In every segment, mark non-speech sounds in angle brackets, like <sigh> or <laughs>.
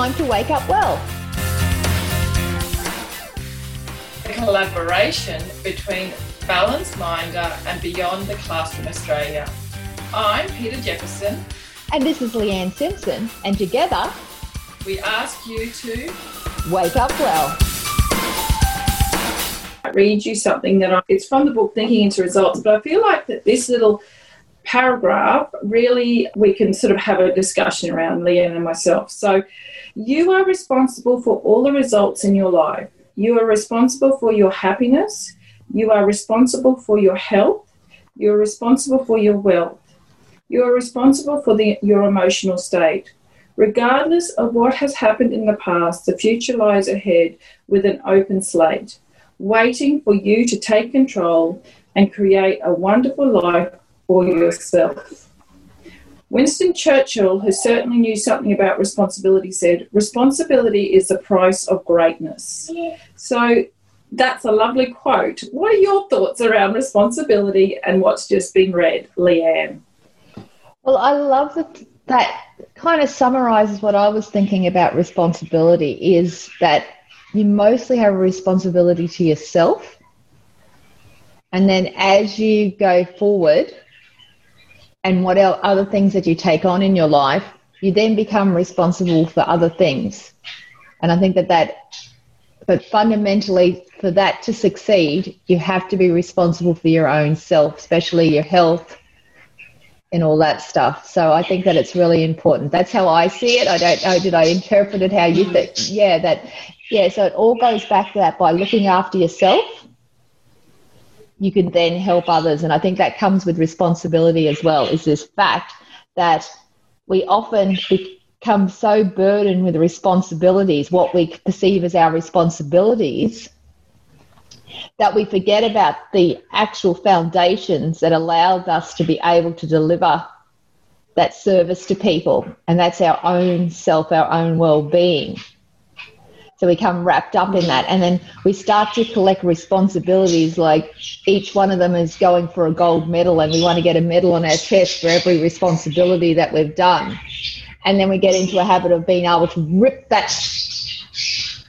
time to wake up well. A collaboration between Balanced Minder and Beyond the Classroom Australia. I'm Peter Jefferson. And this is Leanne Simpson. And together, we ask you to wake up well. I read you something that I, it's from the book Thinking into Results, but I feel like that this little paragraph really we can sort of have a discussion around Leanne and myself. So you are responsible for all the results in your life. You are responsible for your happiness. You are responsible for your health. You are responsible for your wealth. You are responsible for the, your emotional state. Regardless of what has happened in the past, the future lies ahead with an open slate, waiting for you to take control and create a wonderful life for yourself. Winston Churchill, who certainly knew something about responsibility, said, Responsibility is the price of greatness. So that's a lovely quote. What are your thoughts around responsibility and what's just been read, Leanne? Well, I love that that kind of summarizes what I was thinking about responsibility is that you mostly have a responsibility to yourself. And then as you go forward, and what other things that you take on in your life, you then become responsible for other things. And I think that that, but fundamentally, for that to succeed, you have to be responsible for your own self, especially your health and all that stuff. So I think that it's really important. That's how I see it. I don't know, did I interpret it how you think? Yeah, that, yeah, so it all goes back to that by looking after yourself you can then help others. And I think that comes with responsibility as well, is this fact that we often become so burdened with responsibilities, what we perceive as our responsibilities, that we forget about the actual foundations that allowed us to be able to deliver that service to people. And that's our own self, our own well being. So we come wrapped up in that. And then we start to collect responsibilities like each one of them is going for a gold medal and we want to get a medal on our chest for every responsibility that we've done. And then we get into a habit of being able to rip that,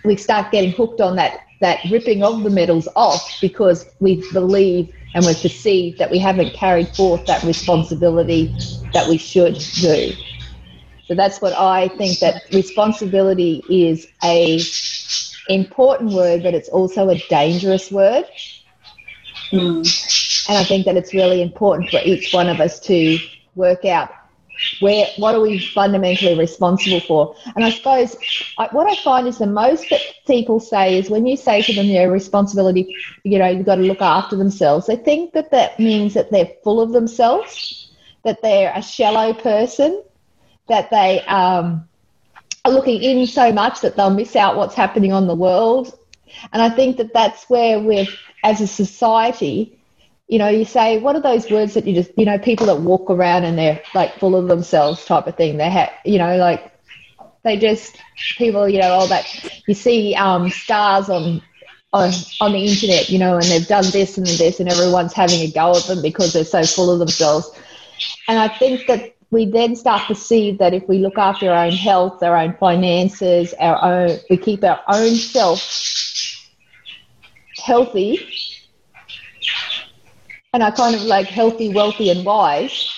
we start getting hooked on that, that ripping of the medals off because we believe and we perceive that we haven't carried forth that responsibility that we should do. So that's what I think that responsibility is a important word, but it's also a dangerous word. Mm. And I think that it's really important for each one of us to work out where what are we fundamentally responsible for and i suppose I, what i find is the most that people say is when you say to them your responsibility you know you've got to look after themselves they think that that means that they're full of themselves that they're a shallow person that they um, are looking in so much that they'll miss out what's happening on the world. And I think that that's where we're, as a society, you know, you say, what are those words that you just, you know, people that walk around and they're like full of themselves type of thing. They have, you know, like they just, people, you know, all that, you see um, stars on, on, on the internet, you know, and they've done this and this and everyone's having a go at them because they're so full of themselves. And I think that we then start to see that if we look after our own health, our own finances, our own, we keep our own self healthy, and are kind of like healthy, wealthy, and wise.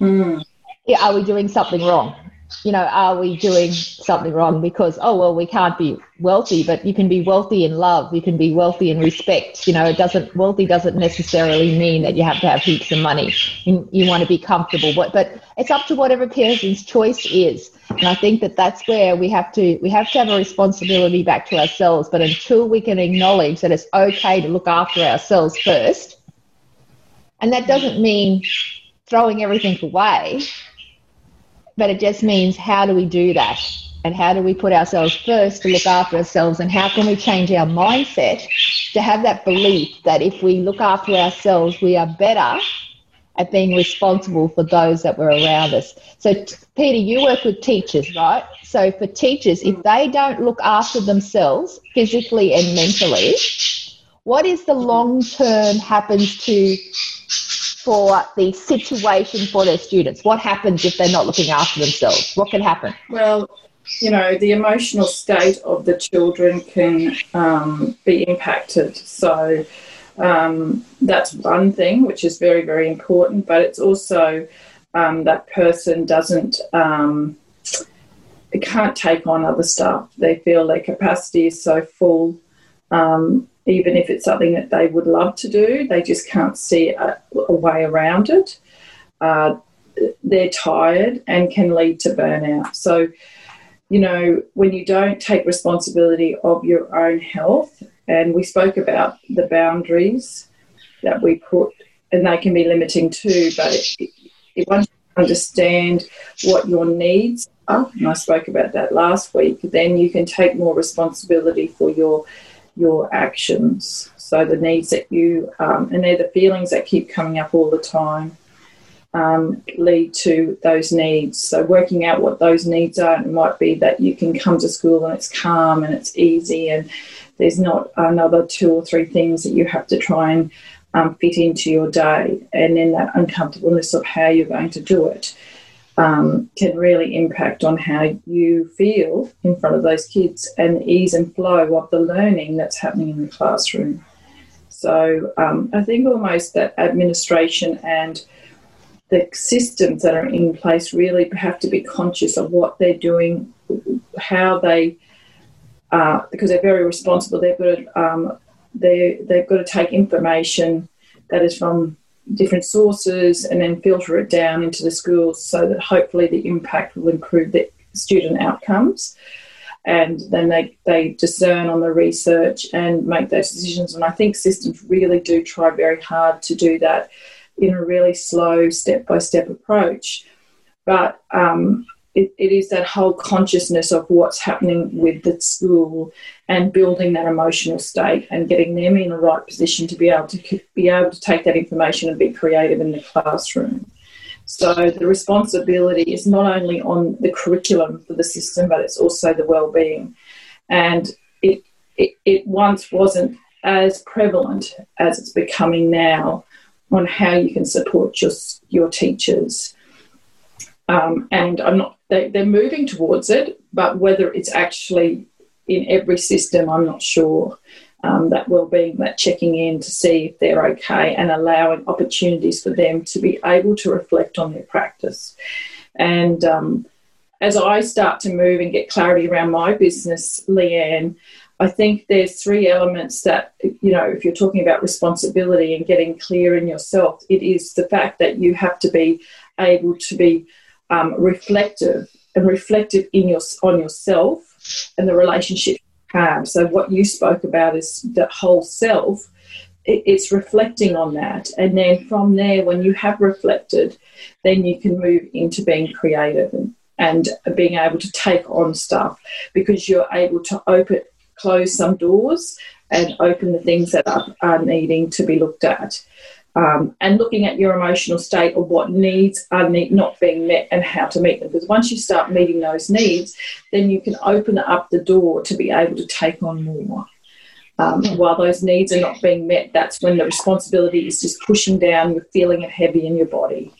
Mm. Yeah, are we doing something wrong? You know, are we doing something wrong? Because, oh, well, we can't be wealthy, but you can be wealthy in love. You can be wealthy in respect. You know, it doesn't, wealthy doesn't necessarily mean that you have to have heaps of money. You, you want to be comfortable, but, but it's up to whatever person's choice is. And I think that that's where we have to, we have to have a responsibility back to ourselves. But until we can acknowledge that it's okay to look after ourselves first, and that doesn't mean throwing everything away but it just means how do we do that? And how do we put ourselves first to look after ourselves? And how can we change our mindset to have that belief that if we look after ourselves, we are better at being responsible for those that were around us. So, Peter, you work with teachers, right? So, for teachers, if they don't look after themselves physically and mentally, what is the long term happens to for the situation for their students? What happens if they're not looking after themselves? What can happen? Well, you know, the emotional state of the children can um, be impacted. So um, that's one thing, which is very, very important. But it's also um, that person doesn't, um, can't take on other stuff. They feel their capacity is so full. Um, even if it's something that they would love to do, they just can't see a, a way around it. Uh, they're tired and can lead to burnout. So, you know, when you don't take responsibility of your own health, and we spoke about the boundaries that we put, and they can be limiting too, but if once you understand what your needs are, and I spoke about that last week, then you can take more responsibility for your your actions. So the needs that you, um, and they're the feelings that keep coming up all the time um, lead to those needs. So, working out what those needs are, it might be that you can come to school and it's calm and it's easy, and there's not another two or three things that you have to try and um, fit into your day. And then that uncomfortableness of how you're going to do it um, can really impact on how you feel in front of those kids and ease and flow of the learning that's happening in the classroom. So, um, I think almost that administration and the systems that are in place really have to be conscious of what they're doing, how they, uh, because they're very responsible. They've got to, um, they they've got to take information that is from different sources and then filter it down into the schools so that hopefully the impact will improve the student outcomes. And then they, they discern on the research and make those decisions. And I think systems really do try very hard to do that in a really slow, step by step approach. But um, it, it is that whole consciousness of what's happening with the school and building that emotional state and getting them in the right position to be able to be able to take that information and be creative in the classroom. So the responsibility is not only on the curriculum for the system, but it's also the well-being. And it, it, it once wasn't as prevalent as it's becoming now on how you can support your your teachers. Um, and I'm not they, they're moving towards it, but whether it's actually in every system, I'm not sure. Um, that well-being, that checking in to see if they're okay, and allowing opportunities for them to be able to reflect on their practice. And um, as I start to move and get clarity around my business, Leanne, I think there's three elements that, you know, if you're talking about responsibility and getting clear in yourself, it is the fact that you have to be able to be um, reflective and reflective in your, on yourself and the relationship you have. So, what you spoke about is the whole self. it's reflecting on that. And then from there, when you have reflected, then you can move into being creative and, and being able to take on stuff because you're able to open close some doors and open the things that are, are needing to be looked at. Um, and looking at your emotional state of what needs are need, not being met and how to meet them. Because once you start meeting those needs, then you can open up the door to be able to take on more. Um, while those needs are not being met, that's when the responsibility is just pushing down, you're feeling it heavy in your body.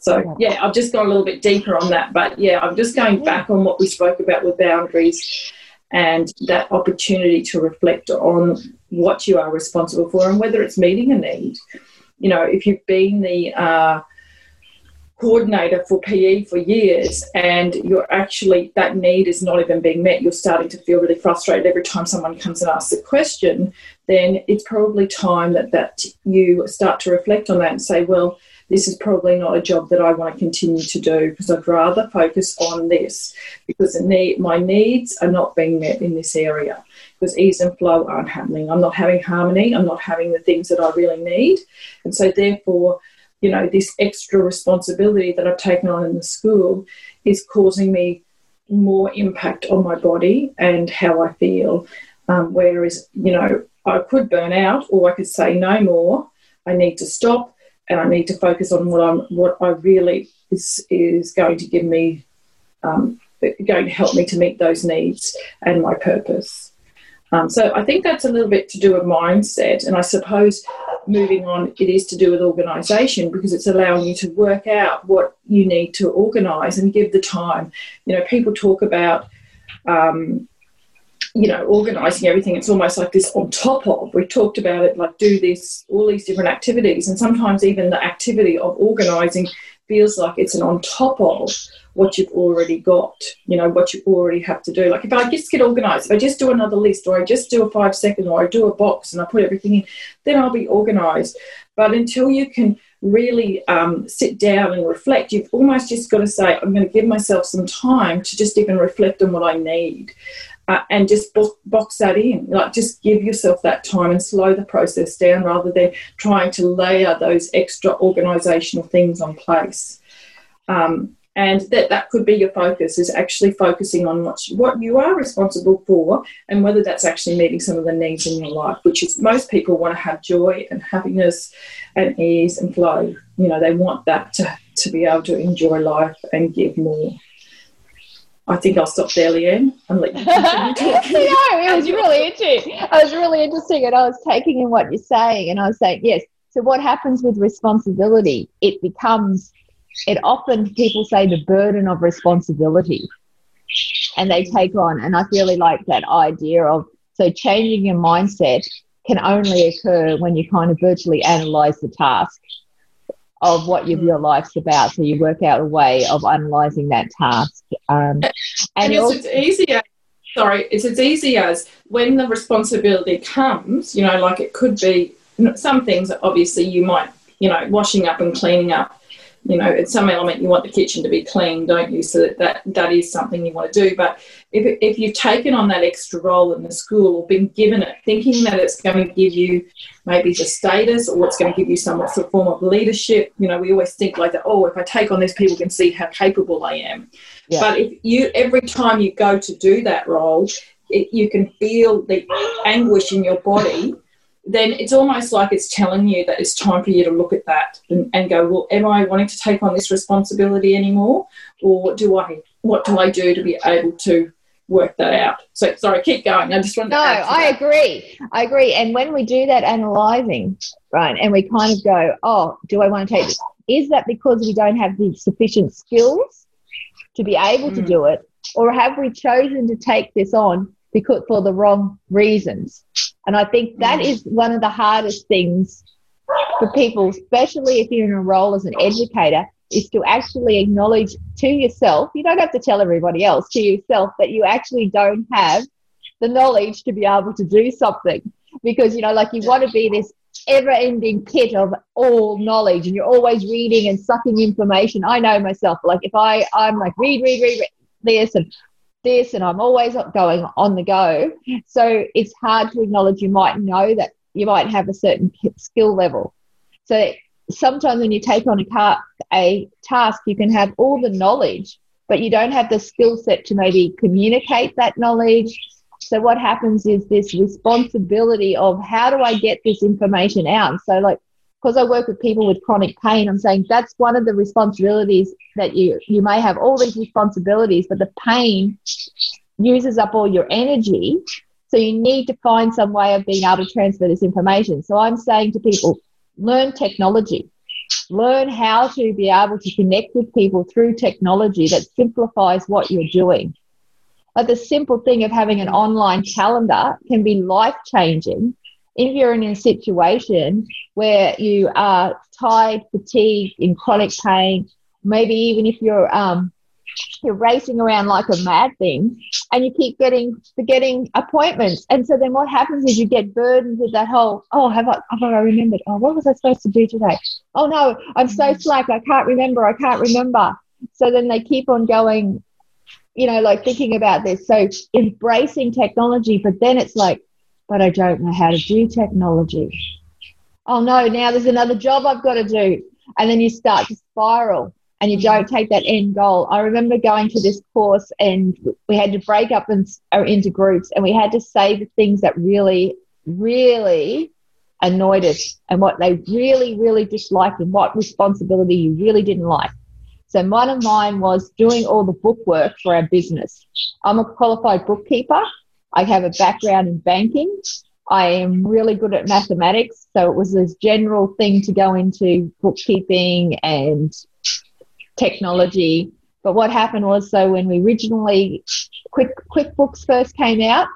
So, yeah, I've just gone a little bit deeper on that. But yeah, I'm just going back on what we spoke about with boundaries and that opportunity to reflect on what you are responsible for and whether it's meeting a need. You know, if you've been the uh, coordinator for PE for years and you're actually, that need is not even being met, you're starting to feel really frustrated every time someone comes and asks a question, then it's probably time that, that you start to reflect on that and say, well, this is probably not a job that I want to continue to do because I'd rather focus on this because my needs are not being met in this area because ease and flow aren't happening. I'm not having harmony. I'm not having the things that I really need. And so, therefore, you know, this extra responsibility that I've taken on in the school is causing me more impact on my body and how I feel. Um, whereas, you know, I could burn out or I could say no more. I need to stop and I need to focus on what I'm what I really is is going to give me um, going to help me to meet those needs and my purpose. Um, so I think that's a little bit to do with mindset, and I suppose moving on, it is to do with organisation because it's allowing you to work out what you need to organise and give the time. You know, people talk about. Um, you know, organising everything, it's almost like this on top of. We talked about it like do this, all these different activities, and sometimes even the activity of organising feels like it's an on top of what you've already got, you know, what you already have to do. Like if I just get organized, if I just do another list or I just do a five second or I do a box and I put everything in, then I'll be organized. But until you can really um, sit down and reflect, you've almost just got to say, I'm going to give myself some time to just even reflect on what I need. Uh, and just box that in. Like, just give yourself that time and slow the process down rather than trying to layer those extra organisational things on place. Um, and that that could be your focus is actually focusing on what you, what you are responsible for and whether that's actually meeting some of the needs in your life which is most people want to have joy and happiness and ease and flow you know they want that to, to be able to enjoy life and give more I think I'll stop there, Leanne, and let you continue <laughs> talking. no, it was really interesting. I was really interesting, and I was taking in what you're saying, and I was saying yes. So what happens with responsibility? It becomes it often people say the burden of responsibility and they take on and i really like that idea of so changing your mindset can only occur when you kind of virtually analyze the task of what your, your life's about so you work out a way of analyzing that task um, and, and it's, also, it's easier sorry it's as easy as when the responsibility comes you know like it could be some things obviously you might you know washing up and cleaning up you know, at some element you want the kitchen to be clean, don't you? So that that, that is something you want to do. But if, if you've taken on that extra role in the school or been given it, thinking that it's going to give you maybe the status or it's going to give you some sort of form of leadership, you know, we always think like that, oh, if I take on this, people can see how capable I am. Yeah. But if you, every time you go to do that role, it, you can feel the anguish in your body then it's almost like it's telling you that it's time for you to look at that and, and, go, well, am I wanting to take on this responsibility anymore, or do I? What do I do to be able to work that out? So, sorry, keep going. I just want. No, I that. agree. I agree. And when we do that analysing, right, and we kind of go, oh, do I want to take this? Is that because we don't have the sufficient skills to be able mm. to do it, or have we chosen to take this on because for the wrong reasons? And I think that is one of the hardest things for people, especially if you're in a role as an educator, is to actually acknowledge to yourself, you don't have to tell everybody else, to yourself, that you actually don't have the knowledge to be able to do something. Because, you know, like you want to be this ever ending pit of all knowledge and you're always reading and sucking information. I know myself, like if I, I'm like, read, read, read, read this and this and I'm always going on the go. So it's hard to acknowledge you might know that you might have a certain skill level. So sometimes when you take on a, a task, you can have all the knowledge, but you don't have the skill set to maybe communicate that knowledge. So what happens is this responsibility of how do I get this information out? So like because I work with people with chronic pain, I'm saying that's one of the responsibilities that you you may have all these responsibilities, but the pain uses up all your energy. So you need to find some way of being able to transfer this information. So I'm saying to people, learn technology. Learn how to be able to connect with people through technology that simplifies what you're doing. Like the simple thing of having an online calendar can be life changing if you're in a situation where you are tired, fatigued, in chronic pain, maybe even if you're um, you're racing around like a mad thing and you keep getting forgetting appointments. And so then what happens is you get burdened with that whole, oh, have I, have I remembered? Oh, what was I supposed to do today? Oh no, I'm so mm-hmm. slack. I can't remember. I can't remember. So then they keep on going, you know, like thinking about this. So embracing technology, but then it's like, but I don't know how to do technology. Oh no, now there's another job I've got to do. And then you start to spiral and you don't take that end goal. I remember going to this course and we had to break up in, uh, into groups and we had to say the things that really, really annoyed us and what they really, really disliked and what responsibility you really didn't like. So one of mine was doing all the bookwork for our business. I'm a qualified bookkeeper I have a background in banking. I am really good at mathematics. So it was this general thing to go into bookkeeping and technology. But what happened was, so when we originally Quick QuickBooks first came out,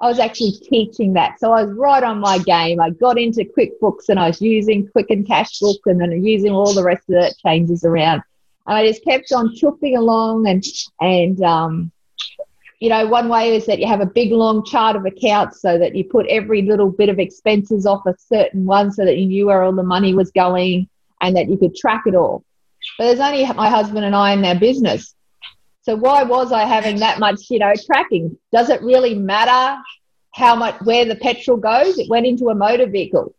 I was actually teaching that. So I was right on my game. I got into QuickBooks and I was using Quicken Cashbook and then using all the rest of the changes around. And I just kept on chupping along and and um, you know, one way is that you have a big long chart of accounts so that you put every little bit of expenses off a certain one so that you knew where all the money was going and that you could track it all. But there's only my husband and I in their business. So why was I having that much, you know, tracking? Does it really matter how much where the petrol goes? It went into a motor vehicle.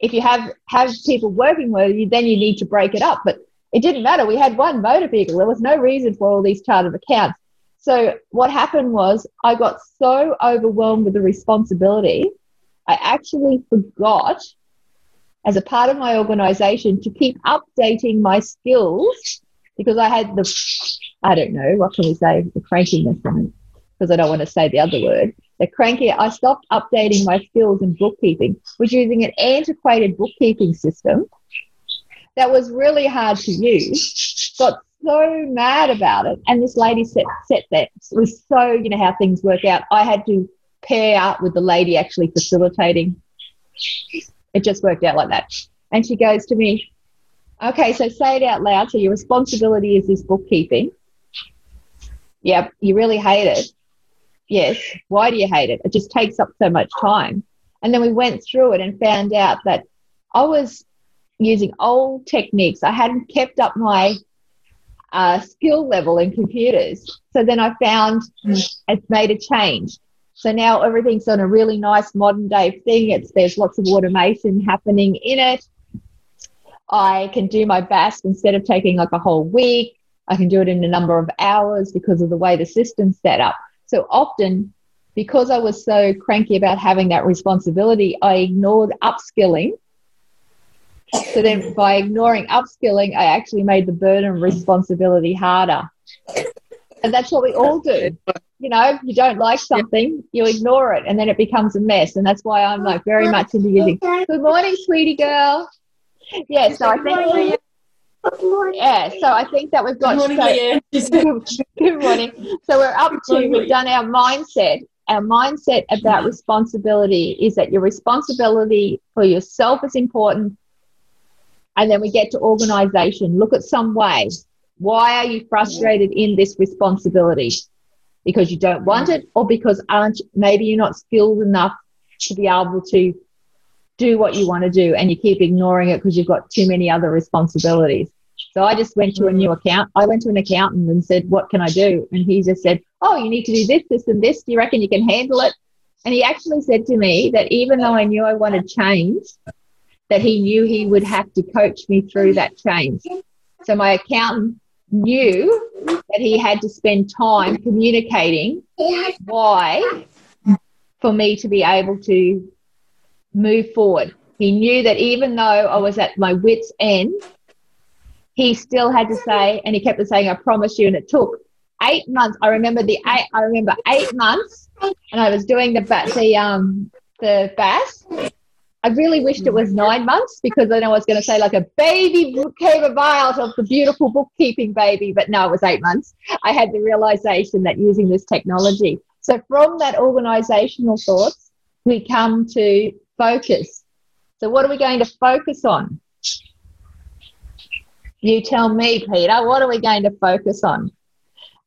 If you have have people working with you, then you need to break it up. But it didn't matter. We had one motor vehicle. There was no reason for all these chart of accounts. So what happened was I got so overwhelmed with the responsibility, I actually forgot as a part of my organization to keep updating my skills because I had the, I don't know, what can we say, the crankiness because I don't want to say the other word. The cranky, I stopped updating my skills in bookkeeping, was using an antiquated bookkeeping system that was really hard to use. Got so mad about it. And this lady set, set that, was so, you know, how things work out. I had to pair up with the lady actually facilitating. It just worked out like that. And she goes to me, Okay, so say it out loud. So your responsibility is this bookkeeping. Yep, you really hate it. Yes. Why do you hate it? It just takes up so much time. And then we went through it and found out that I was using old techniques. I hadn't kept up my uh, skill level in computers. So then I found it's made a change. So now everything's on a really nice modern day thing. It's there's lots of automation happening in it. I can do my best instead of taking like a whole week. I can do it in a number of hours because of the way the system's set up. So often, because I was so cranky about having that responsibility, I ignored upskilling. So then, by ignoring upskilling, I actually made the burden of responsibility harder. And that's what we all do. You know, you don't like something, you ignore it, and then it becomes a mess. And that's why I'm like very much into using. Good morning, sweetie girl. Yeah, so I think. Yeah, so I think that we've got. Good morning, so, <laughs> good morning. <laughs> So we're up to, we've done our mindset. Our mindset about responsibility is that your responsibility for yourself is important. And then we get to organization. Look at some ways. Why are you frustrated in this responsibility? Because you don't want it, or because aren't maybe you're not skilled enough to be able to do what you want to do and you keep ignoring it because you've got too many other responsibilities. So I just went to a new account. I went to an accountant and said, What can I do? And he just said, Oh, you need to do this, this, and this. Do you reckon you can handle it? And he actually said to me that even though I knew I wanted change, that he knew he would have to coach me through that change. So my accountant knew that he had to spend time communicating why for me to be able to move forward. He knew that even though I was at my wits' end, he still had to say, and he kept on saying, "I promise you." And it took eight months. I remember the eight. I remember eight months, and I was doing the the um the BAS. I really wished it was mm. nine months because then I was going to say like a baby came about of the beautiful bookkeeping baby, but no, it was eight months. I had the realization that using this technology. So from that organizational thoughts, we come to focus. So, what are we going to focus on? You tell me, Peter, what are we going to focus on?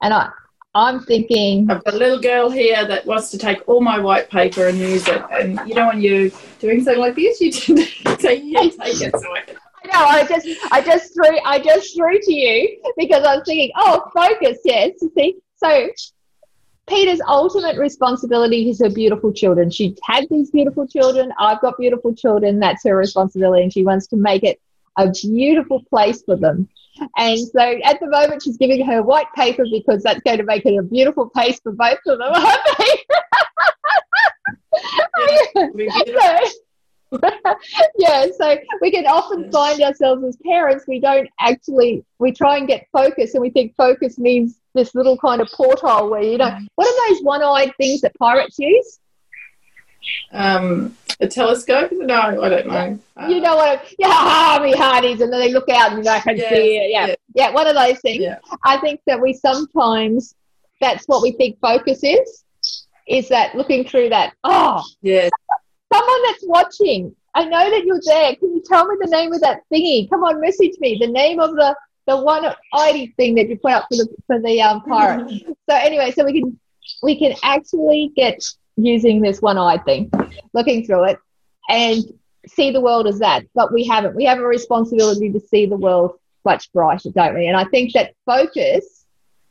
And I, I'm thinking. I've got a little girl here that wants to take all my white paper and use it. And you know, when you're doing something like this, you say, <laughs> "Yeah, take it." So <laughs> I can no, I just, I just threw, I just threw to you because I was thinking, oh, focus, yes. You see, so Peter's ultimate responsibility is her beautiful children. She had these beautiful children. I've got beautiful children. That's her responsibility. And she wants to make it a beautiful place for them. And so at the moment, she's giving her white paper because that's going to make it a beautiful place for both of them, <laughs> aren't they? <laughs> yeah, so we can often find ourselves as parents, we don't actually, we try and get focus and we think focus means this little kind of porthole where you know what are those one-eyed things that pirates use? Um, a telescope? No, I don't know. Uh, you know what? Yeah, ah, me hearties, and then they look out and I can yes, see it. Yeah. yeah, yeah, one of those things. Yeah. I think that we sometimes that's what we think focus is. Is that looking through that? Oh, yes. Someone that's watching. I know that you're there. Can you tell me the name of that thingy? Come on, message me the name of the the one ID thing that you put up for the for the um, pirate. <laughs> so anyway, so we can we can actually get using this one eyed thing, looking through it, and see the world as that. But we haven't. We have a responsibility to see the world much brighter, don't we? And I think that focus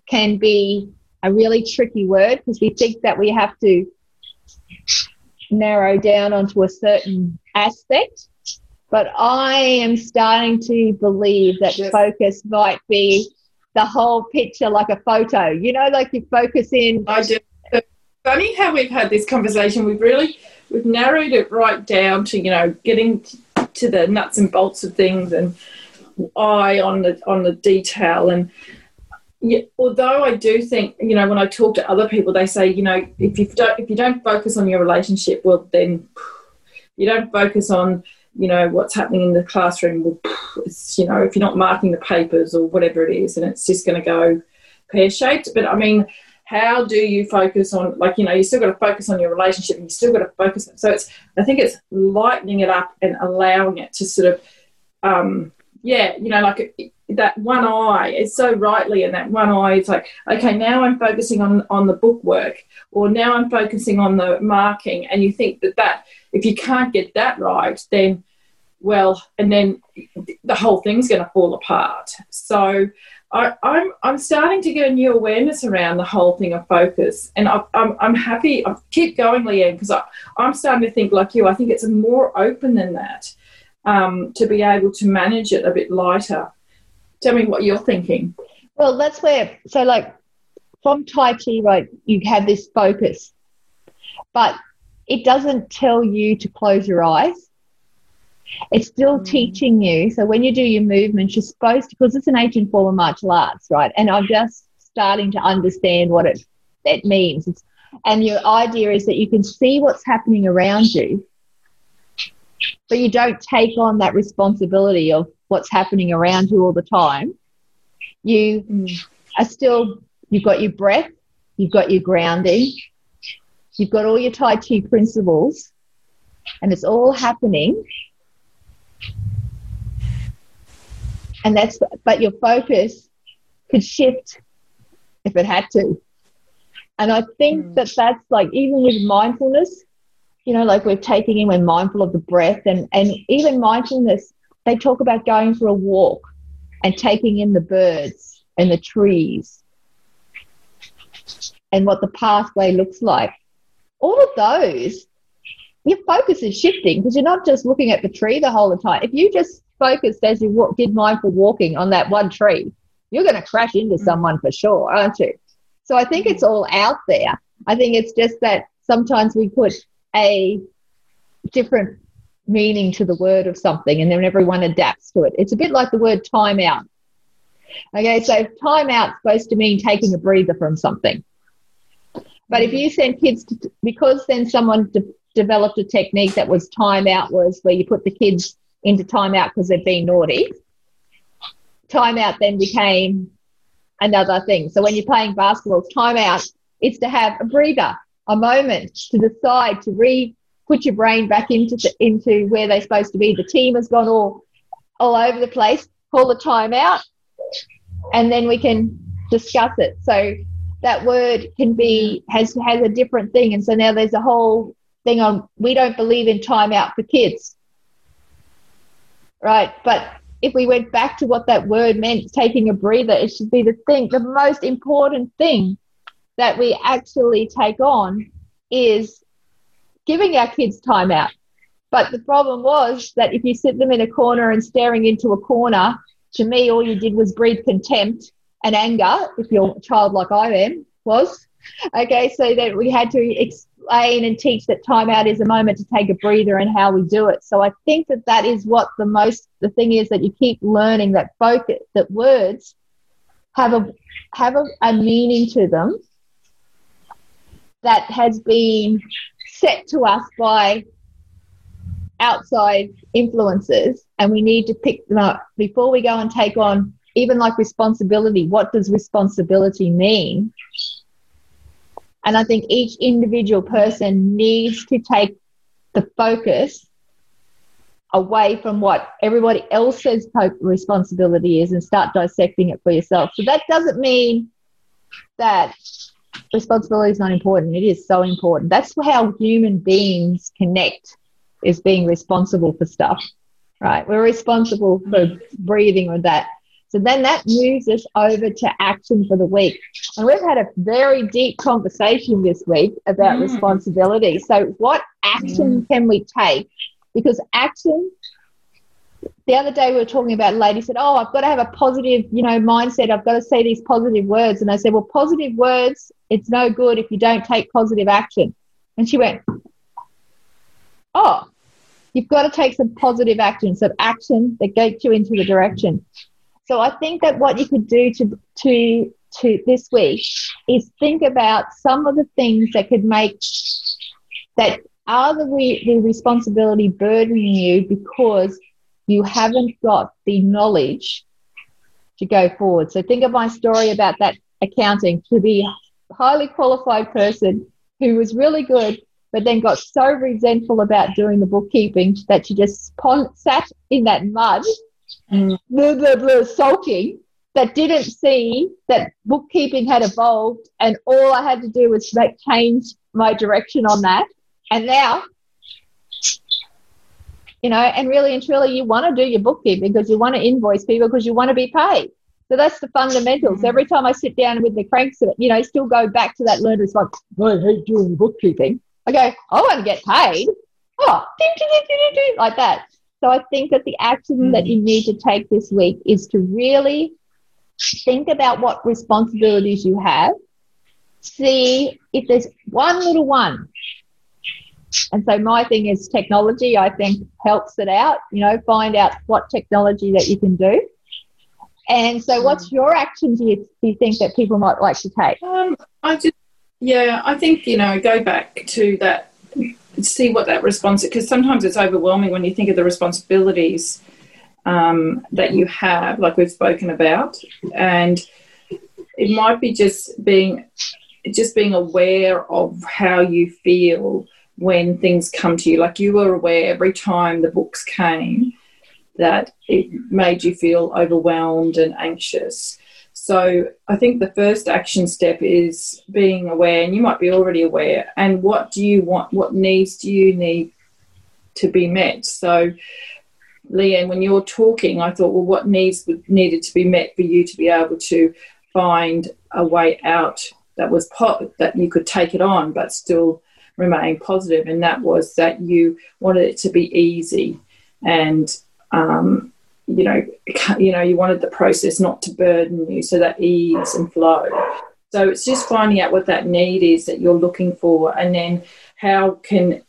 can be a really tricky word because we think that we have to narrow down onto a certain aspect. But I am starting to believe that yes. focus might be the whole picture like a photo. You know, like you focus in. I do funny how we've had this conversation. We've really we've narrowed it right down to you know getting to the nuts and bolts of things and eye on the on the detail and. Yeah, although I do think, you know, when I talk to other people, they say, you know, if you don't if you don't focus on your relationship, well, then you don't focus on, you know, what's happening in the classroom. Well, you know, if you're not marking the papers or whatever it is, and it's just going to go pear shaped. But I mean, how do you focus on like you know you still got to focus on your relationship and you still got to focus on, so it's i think it's lightening it up and allowing it to sort of um yeah you know like that one eye is so rightly and that one eye it's like okay now i'm focusing on on the book work or now i'm focusing on the marking and you think that that if you can't get that right then well and then the whole thing's going to fall apart. So I, I'm, I'm starting to get a new awareness around the whole thing of focus, and I, I'm I'm happy. I keep going, Leanne, because I'm starting to think like you. I think it's more open than that um, to be able to manage it a bit lighter. Tell me what you're thinking. Well, that's where so like from Tai Chi, right? You have this focus, but it doesn't tell you to close your eyes it's still mm. teaching you. So when you do your movements, you're supposed to, because it's an ancient form of martial arts, right? And I'm just starting to understand what it it means. It's, and your idea is that you can see what's happening around you, but you don't take on that responsibility of what's happening around you all the time. You mm. are still, you've got your breath, you've got your grounding, you've got all your Tai Chi principles, and it's all happening and that's but your focus could shift if it had to and i think mm. that that's like even with mindfulness you know like we're taking in we're mindful of the breath and and even mindfulness they talk about going for a walk and taking in the birds and the trees and what the pathway looks like all of those your focus is shifting because you're not just looking at the tree the whole time if you just focused as you walk, did mindful walking on that one tree, you're going to crash into mm. someone for sure, aren't you? So I think it's all out there. I think it's just that sometimes we put a different meaning to the word of something and then everyone adapts to it. It's a bit like the word timeout. Okay, so timeout's supposed to mean taking a breather from something. But if you send kids to, because then someone de- developed a technique that was time out was where you put the kids into timeout because they've been naughty. Timeout then became another thing. So when you're playing basketball, timeout is to have a breather, a moment to decide to re put your brain back into the, into where they're supposed to be. The team has gone all all over the place. Call the timeout, and then we can discuss it. So that word can be has has a different thing, and so now there's a whole thing on. We don't believe in time out for kids right? But if we went back to what that word meant, taking a breather, it should be the thing, the most important thing that we actually take on is giving our kids time out. But the problem was that if you sit them in a corner and staring into a corner, to me, all you did was breathe contempt and anger, if you're a child like I am, was. Okay, so that we had to ex- explain and teach that timeout is a moment to take a breather and how we do it. So I think that that is what the most, the thing is that you keep learning that focus, that words have a have a, a meaning to them that has been set to us by outside influences and we need to pick them up before we go and take on even like responsibility what does responsibility mean and i think each individual person needs to take the focus away from what everybody else's responsibility is and start dissecting it for yourself so that doesn't mean that responsibility is not important it is so important that's how human beings connect is being responsible for stuff, right? We're responsible for breathing or that. So then that moves us over to action for the week. And we've had a very deep conversation this week about mm. responsibility. So, what action mm. can we take? Because action, the other day we were talking about a lady said, Oh, I've got to have a positive, you know, mindset. I've got to say these positive words. And I said, Well, positive words, it's no good if you don't take positive action. And she went, Oh, you've got to take some positive action, some action that gets you into the direction. So I think that what you could do to to to this week is think about some of the things that could make that are the, the responsibility burdening you because you haven't got the knowledge to go forward. So think of my story about that accounting to be highly qualified person who was really good but then got so resentful about doing the bookkeeping that she just sat in that mud, mm. blah, blah, blah, sulking, that didn't see that bookkeeping had evolved and all I had to do was make, change my direction on that. And now, you know, and really and truly, you want to do your bookkeeping because you want to invoice people because you want to be paid. So that's the fundamentals. Mm. Every time I sit down with the cranks, you know, still go back to that learned response. I hate doing bookkeeping. I go, I want to get paid. Oh, like that. So I think that the action that you need to take this week is to really think about what responsibilities you have, see if there's one little one. And so my thing is technology, I think helps it out, you know, find out what technology that you can do. And so what's mm. your action do you, do you think that people might like to take? Um, I just yeah, I think, you know, go back to that, see what that response because sometimes it's overwhelming when you think of the responsibilities um, that you have, like we've spoken about. And it might be just being just being aware of how you feel when things come to you. Like you were aware every time the books came that it made you feel overwhelmed and anxious. So I think the first action step is being aware, and you might be already aware. And what do you want? What needs do you need to be met? So, Leanne, when you're talking, I thought, well, what needs needed to be met for you to be able to find a way out that was po- that you could take it on, but still remain positive, and that was that you wanted it to be easy and um, you know, you know, you wanted the process not to burden you, so that ease and flow. So it's just finding out what that need is that you're looking for, and then how can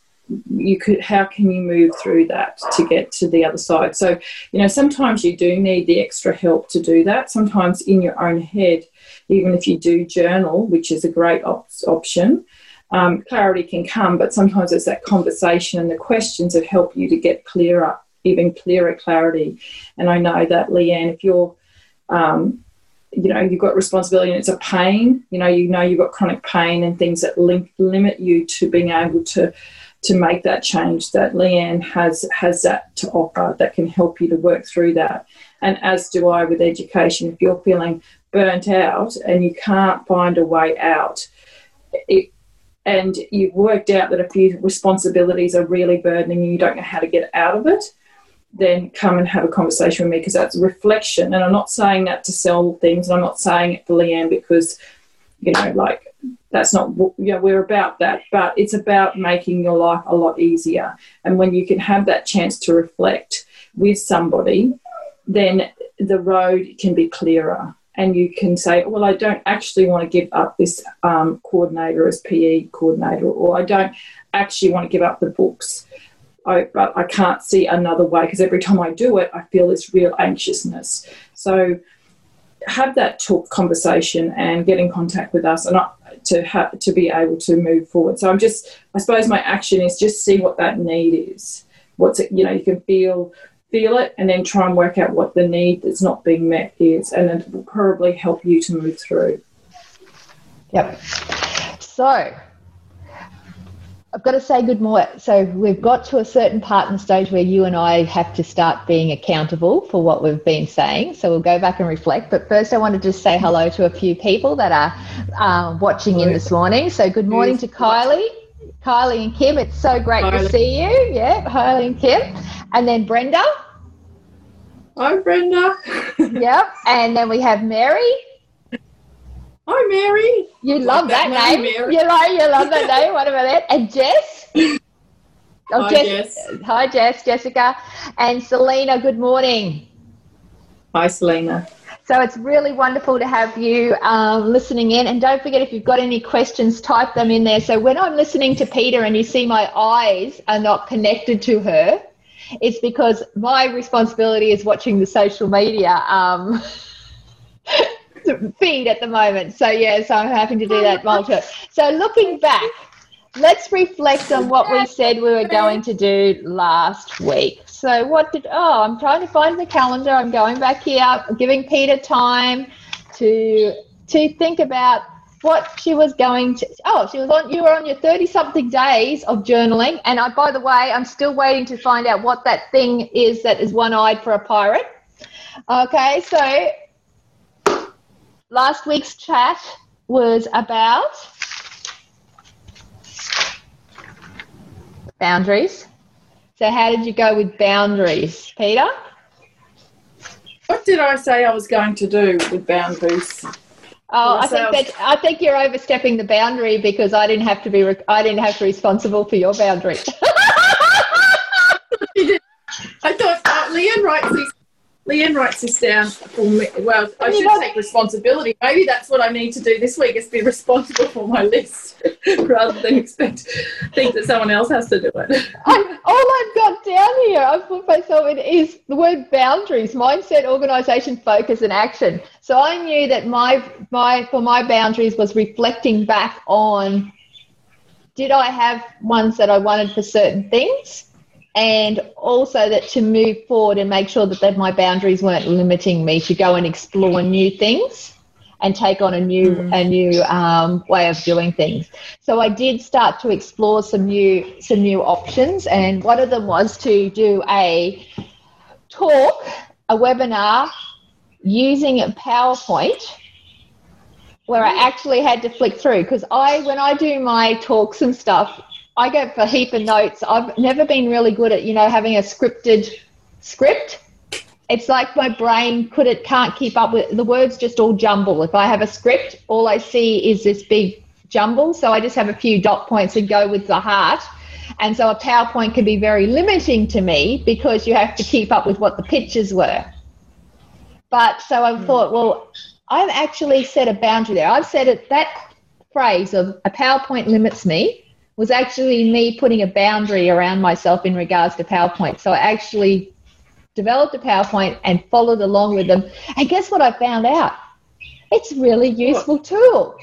you could how can you move through that to get to the other side? So you know sometimes you do need the extra help to do that. Sometimes in your own head even if you do journal which is a great op- option um, clarity can come but sometimes it's that conversation and the questions that help you to get clearer even clearer clarity. And I know that, Leanne, if you're, um, you know, you've got responsibility and it's a pain, you know, you know you've got chronic pain and things that link, limit you to being able to to make that change that Leanne has has that to offer that can help you to work through that. And as do I with education. If you're feeling burnt out and you can't find a way out, it, and you've worked out that a few responsibilities are really burdening you, you don't know how to get out of it, then come and have a conversation with me because that's reflection. And I'm not saying that to sell things. And I'm not saying it for Leanne because, you know, like that's not, you know, we're about that. But it's about making your life a lot easier. And when you can have that chance to reflect with somebody, then the road can be clearer. And you can say, well, I don't actually want to give up this um, coordinator as PE coordinator, or I don't actually want to give up the books I, but I can't see another way because every time I do it, I feel this real anxiousness. So have that talk conversation and get in contact with us and to have to be able to move forward. So I'm just, I suppose my action is just see what that need is. What's it, you know, you can feel feel it and then try and work out what the need that's not being met is, and it will probably help you to move through. Yep. So I've got to say good morning. So we've got to a certain part in the stage where you and I have to start being accountable for what we've been saying. So we'll go back and reflect. But first, I want to just say hello to a few people that are uh, watching in this morning. So good morning to Kylie, Kylie and Kim. It's so great Kylie. to see you. Yeah, Kylie and Kim, and then Brenda. Hi, Brenda. <laughs> yep, and then we have Mary. Hi, Mary. You love that, that, name. Mary. You like you love that name. What about that? And Jess. Oh, hi, Jess. Jess. Hi, Jess, Jessica, and Selena. Good morning. Hi, Selena. So it's really wonderful to have you um, listening in. And don't forget, if you've got any questions, type them in there. So when I'm listening to Peter and you see my eyes are not connected to her, it's because my responsibility is watching the social media. Um, <laughs> feed at the moment. So yes, I'm having to do that <laughs> Malta. So looking back, let's reflect on what we said we were going to do last week. So what did oh I'm trying to find the calendar. I'm going back here, I'm giving Peter time to to think about what she was going to oh she was on you were on your 30 something days of journaling and I by the way I'm still waiting to find out what that thing is that is one-eyed for a pirate okay so last week's chat was about boundaries. So, how did you go with boundaries, Peter? What did I say I was going to do with boundaries? Oh, I think that I think you're overstepping the boundary because I didn't have to be I didn't have to be responsible for your boundary. <laughs> I thought uh, Leanne writes these Leanne writes this down for me. Well, I should take responsibility. Maybe that's what I need to do this week: is be responsible for my list <laughs> rather than expect think that someone else has to do it. I, all I've got down here, I've put myself in, is the word boundaries, mindset, organisation, focus, and action. So I knew that my my for my boundaries was reflecting back on: did I have ones that I wanted for certain things? And also that to move forward and make sure that, that my boundaries weren't limiting me to go and explore new things and take on a new mm. a new um, way of doing things. So I did start to explore some new some new options, and one of them was to do a talk, a webinar using a PowerPoint where I mm. actually had to flick through because I when I do my talks and stuff I go for a heap of notes. I've never been really good at, you know, having a scripted script. It's like my brain could it can't keep up with the words just all jumble. If I have a script, all I see is this big jumble. So I just have a few dot points and go with the heart. And so a PowerPoint can be very limiting to me because you have to keep up with what the pictures were. But so I hmm. thought, well, I've actually set a boundary there. I've said it that phrase of a PowerPoint limits me was actually me putting a boundary around myself in regards to PowerPoint. So I actually developed a PowerPoint and followed along with them. And guess what I found out? It's a really useful tool.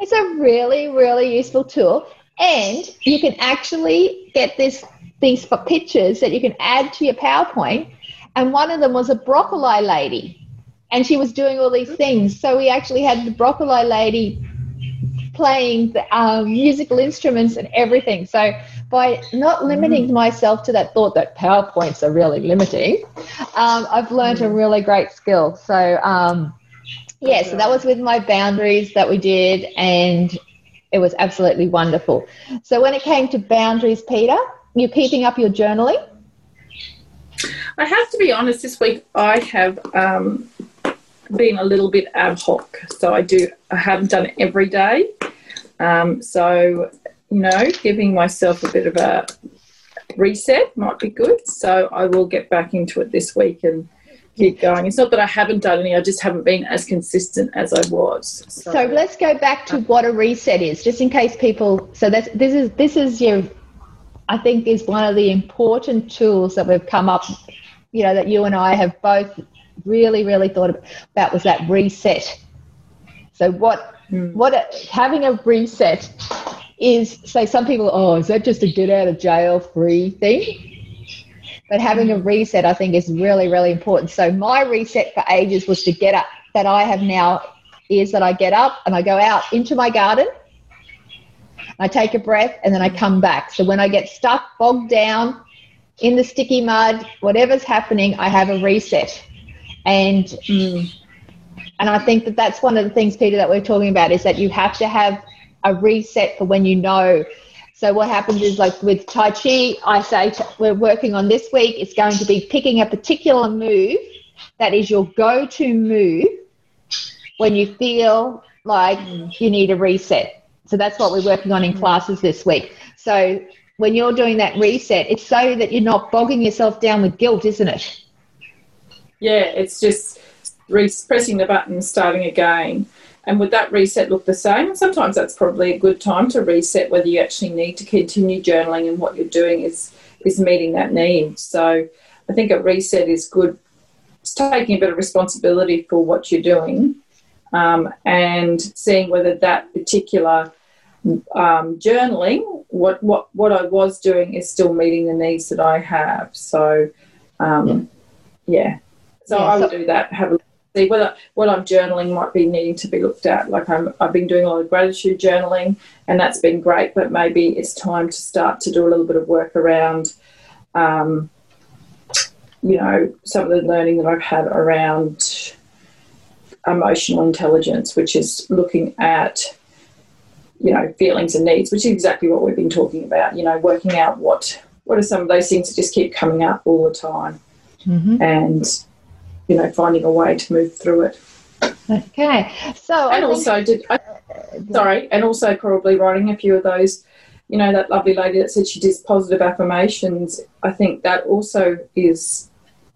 It's a really, really useful tool. And you can actually get this these pictures that you can add to your PowerPoint. And one of them was a broccoli lady. And she was doing all these things. So we actually had the broccoli lady playing the, um, musical instruments and everything. So by not limiting mm. myself to that thought that PowerPoints are really limiting, um, I've learned mm. a really great skill. So um, yeah, so that was with my boundaries that we did, and it was absolutely wonderful. So when it came to boundaries, Peter, you're keeping up your journaling. I have to be honest. This week I have um, been a little bit ad hoc. So I do, I haven't done it every day. Um, so, you know, giving myself a bit of a reset might be good. So I will get back into it this week and keep going. It's not that I haven't done any, I just haven't been as consistent as I was. So, so let's go back to what a reset is, just in case people. So that's this is this is your, I think, is one of the important tools that we've come up. You know that you and I have both really, really thought about was that reset. So what mm. what having a reset is say some people oh is that just a get out of jail free thing? But having a reset, I think, is really, really important. So my reset for ages was to get up. That I have now is that I get up and I go out into my garden. I take a breath and then I come back. So when I get stuck, bogged down in the sticky mud, whatever's happening, I have a reset. And mm, and I think that that's one of the things, Peter, that we're talking about is that you have to have a reset for when you know so what happens is like with Tai Chi, I say we're working on this week. It's going to be picking a particular move that is your go-to move when you feel like you need a reset. So that's what we're working on in classes this week. So when you're doing that reset, it's so that you're not bogging yourself down with guilt, isn't it? Yeah, it's just pressing the button, starting again. And would that reset look the same? Sometimes that's probably a good time to reset whether you actually need to continue journaling and what you're doing is is meeting that need. So I think a reset is good. It's taking a bit of responsibility for what you're doing um, and seeing whether that particular um, journaling, what, what, what I was doing is still meeting the needs that I have. So, um, yeah. So yeah, I would so- do that. Have a see whether what I'm journaling might be needing to be looked at. Like I'm, I've been doing a lot of gratitude journaling, and that's been great. But maybe it's time to start to do a little bit of work around, um, you know, some of the learning that I've had around emotional intelligence, which is looking at you know feelings and needs, which is exactly what we've been talking about. You know, working out what what are some of those things that just keep coming up all the time, mm-hmm. and you know, finding a way to move through it. Okay, so and also did I, sorry, and also probably writing a few of those. You know, that lovely lady that said she does positive affirmations. I think that also is,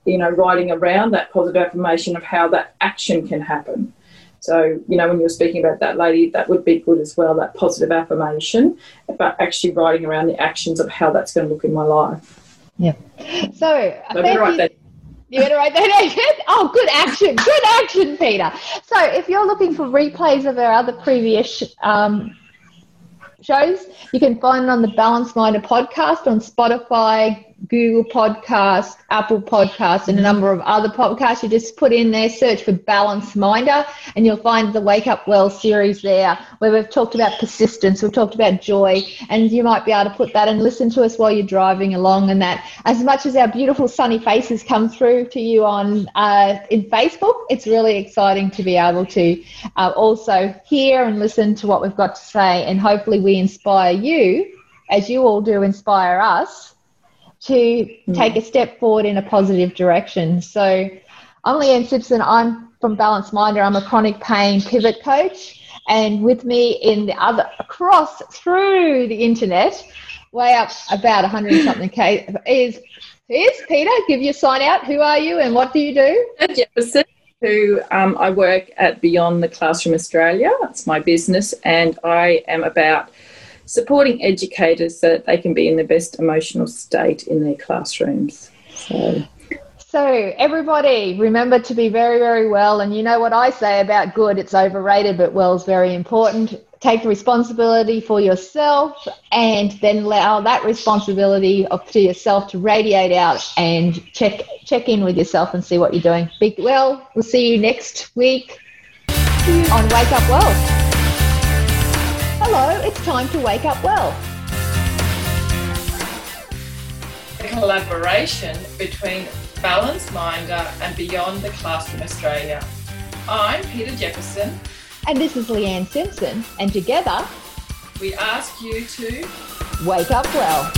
you know, writing around that positive affirmation of how that action can happen. So, you know, when you're speaking about that lady, that would be good as well, that positive affirmation, but actually writing around the actions of how that's going to look in my life. Yeah. So, so write that you better write that. Oh, good action. Good action, Peter. So if you're looking for replays of our other previous um, shows, you can find it on the Balanced Minder podcast on Spotify, Google Podcast, Apple Podcast, and a number of other podcasts. You just put in there, search for Balance Minder, and you'll find the Wake Up Well series there, where we've talked about persistence, we've talked about joy, and you might be able to put that and listen to us while you're driving along. And that, as much as our beautiful sunny faces come through to you on uh, in Facebook, it's really exciting to be able to uh, also hear and listen to what we've got to say, and hopefully we inspire you, as you all do inspire us to mm. take a step forward in a positive direction. So I'm Leanne Simpson. I'm from Balance Minder. I'm a chronic pain pivot coach. And with me in the other, across through the internet, way up about 100 something K, is, is Peter. Give your sign out. Who are you and what do you do? Jefferson who um, I work at Beyond the Classroom Australia. It's my business, and I am about supporting educators so that they can be in the best emotional state in their classrooms. So. So, everybody, remember to be very, very well. And you know what I say about good, it's overrated, but well is very important. Take responsibility for yourself and then allow that responsibility of, to yourself to radiate out and check check in with yourself and see what you're doing. Be well. We'll see you next week on Wake Up Well. Hello, it's time to wake up well. A collaboration between Balance Minder and Beyond the Classroom Australia. I'm Peter Jefferson. And this is Leanne Simpson. And together, we ask you to wake up well.